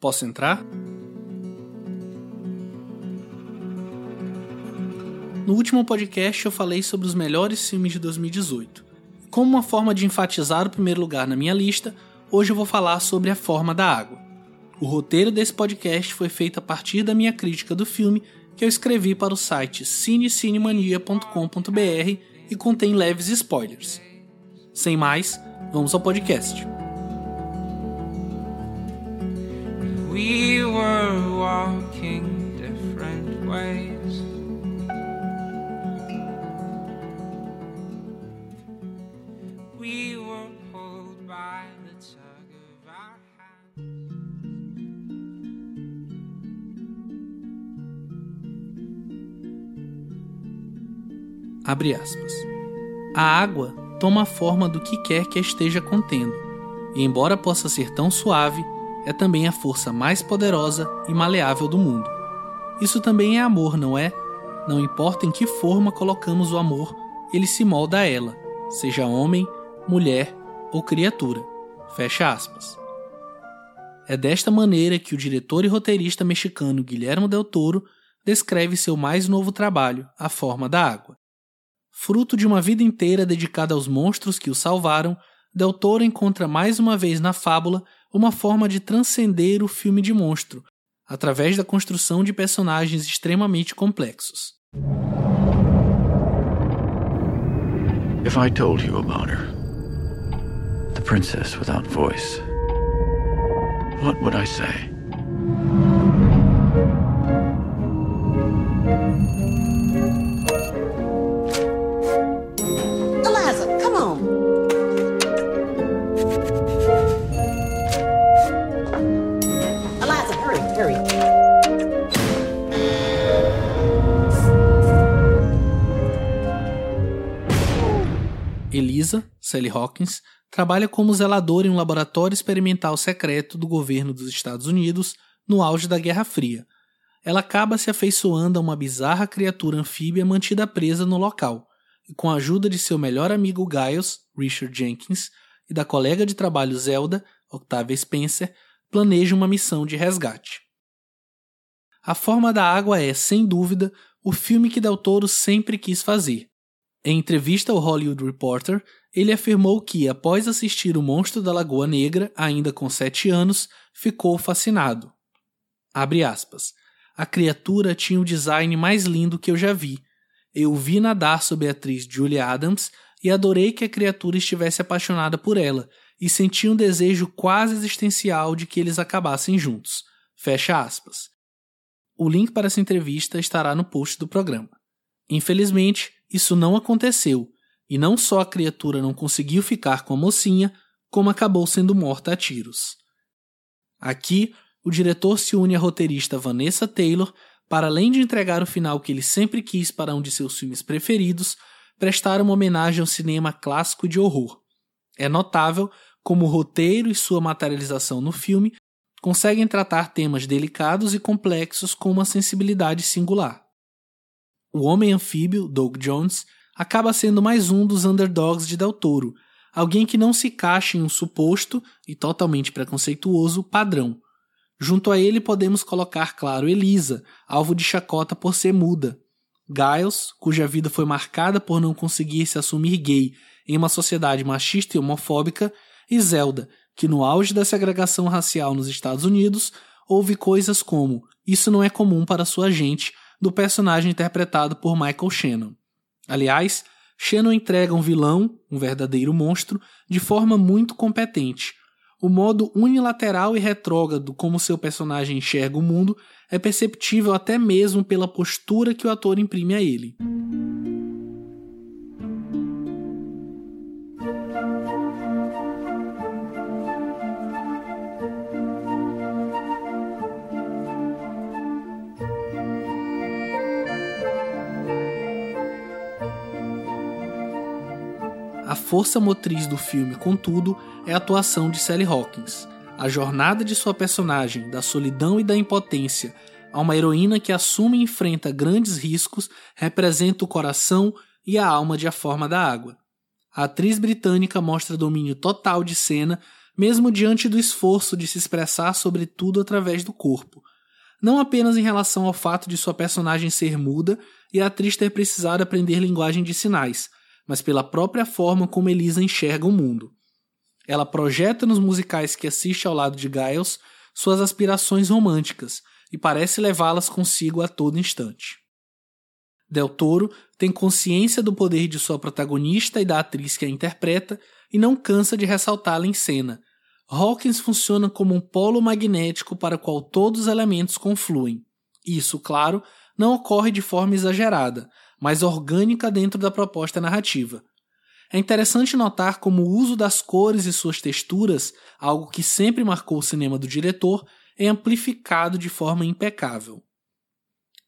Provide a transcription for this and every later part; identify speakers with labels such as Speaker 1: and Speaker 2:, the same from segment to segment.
Speaker 1: Posso entrar? No último podcast eu falei sobre os melhores filmes de 2018. Como uma forma de enfatizar o primeiro lugar na minha lista, hoje eu vou falar sobre A Forma da Água. O roteiro desse podcast foi feito a partir da minha crítica do filme que eu escrevi para o site cinecinemania.com.br e contém leves spoilers. Sem mais, vamos ao podcast. We were walking different ways. We were pulled by the tug of our Abre aspas. A água toma a forma do que quer que a esteja contendo, e embora possa ser tão suave, é também a força mais poderosa e maleável do mundo. Isso também é amor, não é? Não importa em que forma colocamos o amor, ele se molda a ela, seja homem, mulher ou criatura. Fecha aspas. É desta maneira que o diretor e roteirista mexicano Guilherme Del Toro descreve seu mais novo trabalho, A Forma da Água. Fruto de uma vida inteira dedicada aos monstros que o salvaram, Del Toro encontra mais uma vez na fábula uma forma de transcender o filme de monstro, através da construção de personagens extremamente complexos. If I told you about her, the princess without voice, what would I say? Elisa, Sally Hawkins, trabalha como zeladora em um laboratório experimental secreto do governo dos Estados Unidos no auge da Guerra Fria. Ela acaba se afeiçoando a uma bizarra criatura anfíbia mantida presa no local, e com a ajuda de seu melhor amigo Giles, Richard Jenkins, e da colega de trabalho Zelda, Octavia Spencer, planeja uma missão de resgate. A Forma da Água é, sem dúvida, o filme que Del Toro sempre quis fazer, em entrevista ao Hollywood Reporter, ele afirmou que, após assistir O Monstro da Lagoa Negra, ainda com sete anos, ficou fascinado. Aspas. A criatura tinha o design mais lindo que eu já vi. Eu vi nadar sob a atriz Julia Adams e adorei que a criatura estivesse apaixonada por ela e senti um desejo quase existencial de que eles acabassem juntos. Fecha aspas. O link para essa entrevista estará no post do programa. Infelizmente, isso não aconteceu, e não só a criatura não conseguiu ficar com a mocinha, como acabou sendo morta a tiros. Aqui, o diretor se une à roteirista Vanessa Taylor para, além de entregar o final que ele sempre quis para um de seus filmes preferidos, prestar uma homenagem ao cinema clássico de horror. É notável como o roteiro e sua materialização no filme conseguem tratar temas delicados e complexos com uma sensibilidade singular. O Homem Anfíbio, Doug Jones, acaba sendo mais um dos underdogs de Del Toro, alguém que não se encaixa em um suposto e totalmente preconceituoso padrão. Junto a ele podemos colocar, claro, Elisa, alvo de chacota por ser muda. Giles, cuja vida foi marcada por não conseguir se assumir gay em uma sociedade machista e homofóbica, e Zelda, que no auge da segregação racial nos Estados Unidos, ouve coisas como: Isso não é comum para sua gente, do personagem interpretado por Michael Shannon. Aliás, Shannon entrega um vilão, um verdadeiro monstro, de forma muito competente. O modo unilateral e retrógrado como seu personagem enxerga o mundo é perceptível até mesmo pela postura que o ator imprime a ele. A força motriz do filme, contudo, é a atuação de Sally Hawkins. A jornada de sua personagem, da solidão e da impotência, a uma heroína que assume e enfrenta grandes riscos, representa o coração e a alma de A Forma da Água. A atriz britânica mostra domínio total de cena, mesmo diante do esforço de se expressar sobre tudo através do corpo. Não apenas em relação ao fato de sua personagem ser muda e a atriz ter precisado aprender linguagem de sinais, mas pela própria forma como Elisa enxerga o mundo. Ela projeta nos musicais que assiste ao lado de Giles suas aspirações românticas e parece levá-las consigo a todo instante. Del Toro tem consciência do poder de sua protagonista e da atriz que a interpreta e não cansa de ressaltá-la em cena. Hawkins funciona como um polo magnético para o qual todos os elementos confluem. Isso, claro, não ocorre de forma exagerada, mas orgânica dentro da proposta narrativa. É interessante notar como o uso das cores e suas texturas, algo que sempre marcou o cinema do diretor, é amplificado de forma impecável.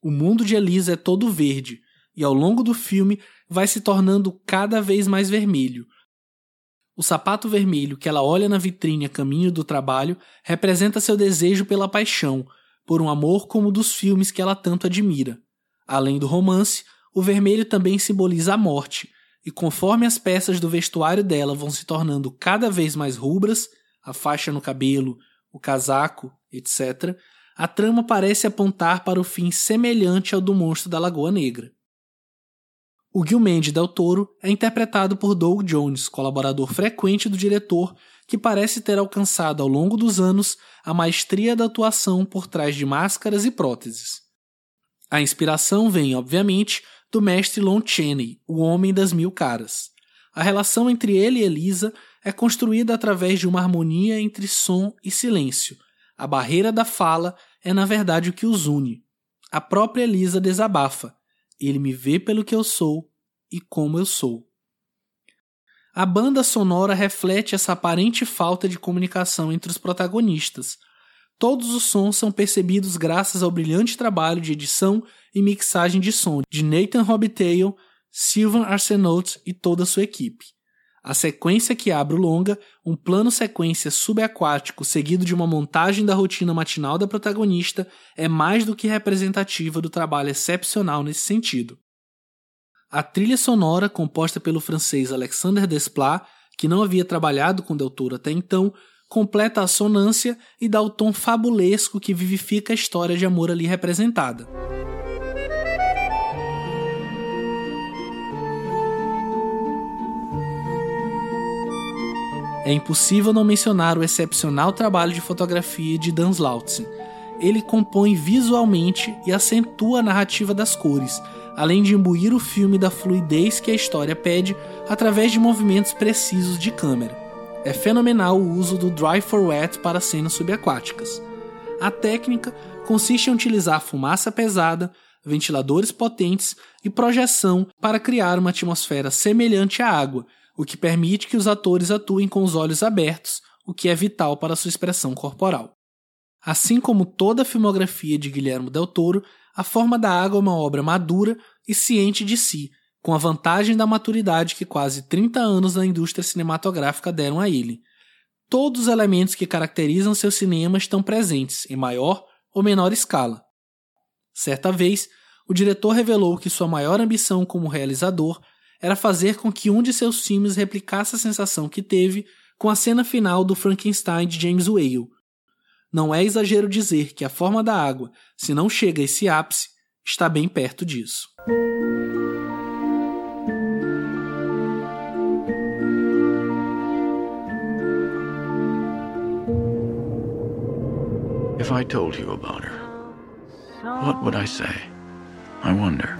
Speaker 1: O mundo de Elisa é todo verde, e ao longo do filme vai se tornando cada vez mais vermelho. O sapato vermelho que ela olha na vitrine a caminho do trabalho representa seu desejo pela paixão, por um amor como o dos filmes que ela tanto admira. Além do romance, o vermelho também simboliza a morte, e conforme as peças do vestuário dela vão se tornando cada vez mais rubras, a faixa no cabelo, o casaco, etc., a trama parece apontar para o fim semelhante ao do monstro da Lagoa Negra. O Gilmande Del Toro é interpretado por Doug Jones, colaborador frequente do diretor, que parece ter alcançado ao longo dos anos a maestria da atuação por trás de máscaras e próteses. A inspiração vem, obviamente, do mestre Lon Chaney, o Homem das Mil Caras. A relação entre ele e Elisa é construída através de uma harmonia entre som e silêncio, a barreira da fala é na verdade o que os une. A própria Elisa desabafa. Ele me vê pelo que eu sou e como eu sou. A banda sonora reflete essa aparente falta de comunicação entre os protagonistas. Todos os sons são percebidos graças ao brilhante trabalho de edição e mixagem de som de Nathan Robitaille, Sylvan Arsenault e toda a sua equipe. A sequência que abre o longa, um plano sequência subaquático seguido de uma montagem da rotina matinal da protagonista, é mais do que representativa do trabalho excepcional nesse sentido. A trilha sonora, composta pelo francês Alexander Desplat, que não havia trabalhado com Del Toro até então, completa a sonância e dá o tom fabulesco que vivifica a história de amor ali representada. É impossível não mencionar o excepcional trabalho de fotografia de Dan Slautzen. Ele compõe visualmente e acentua a narrativa das cores, além de imbuir o filme da fluidez que a história pede através de movimentos precisos de câmera. É fenomenal o uso do Dry for Wet para cenas subaquáticas. A técnica consiste em utilizar fumaça pesada, ventiladores potentes e projeção para criar uma atmosfera semelhante à água, o que permite que os atores atuem com os olhos abertos, o que é vital para sua expressão corporal. Assim como toda a filmografia de Guilherme Del Toro, A Forma da Água é uma obra madura e ciente de si, com a vantagem da maturidade que quase 30 anos na indústria cinematográfica deram a ele. Todos os elementos que caracterizam seu cinema estão presentes, em maior ou menor escala. Certa vez, o diretor revelou que sua maior ambição como realizador era fazer com que um de seus filmes replicasse a sensação que teve com a cena final do Frankenstein de James Whale. Não é exagero dizer que a forma da água, se não chega a esse ápice, está bem perto disso. If I told you about her, what would I say? I wonder.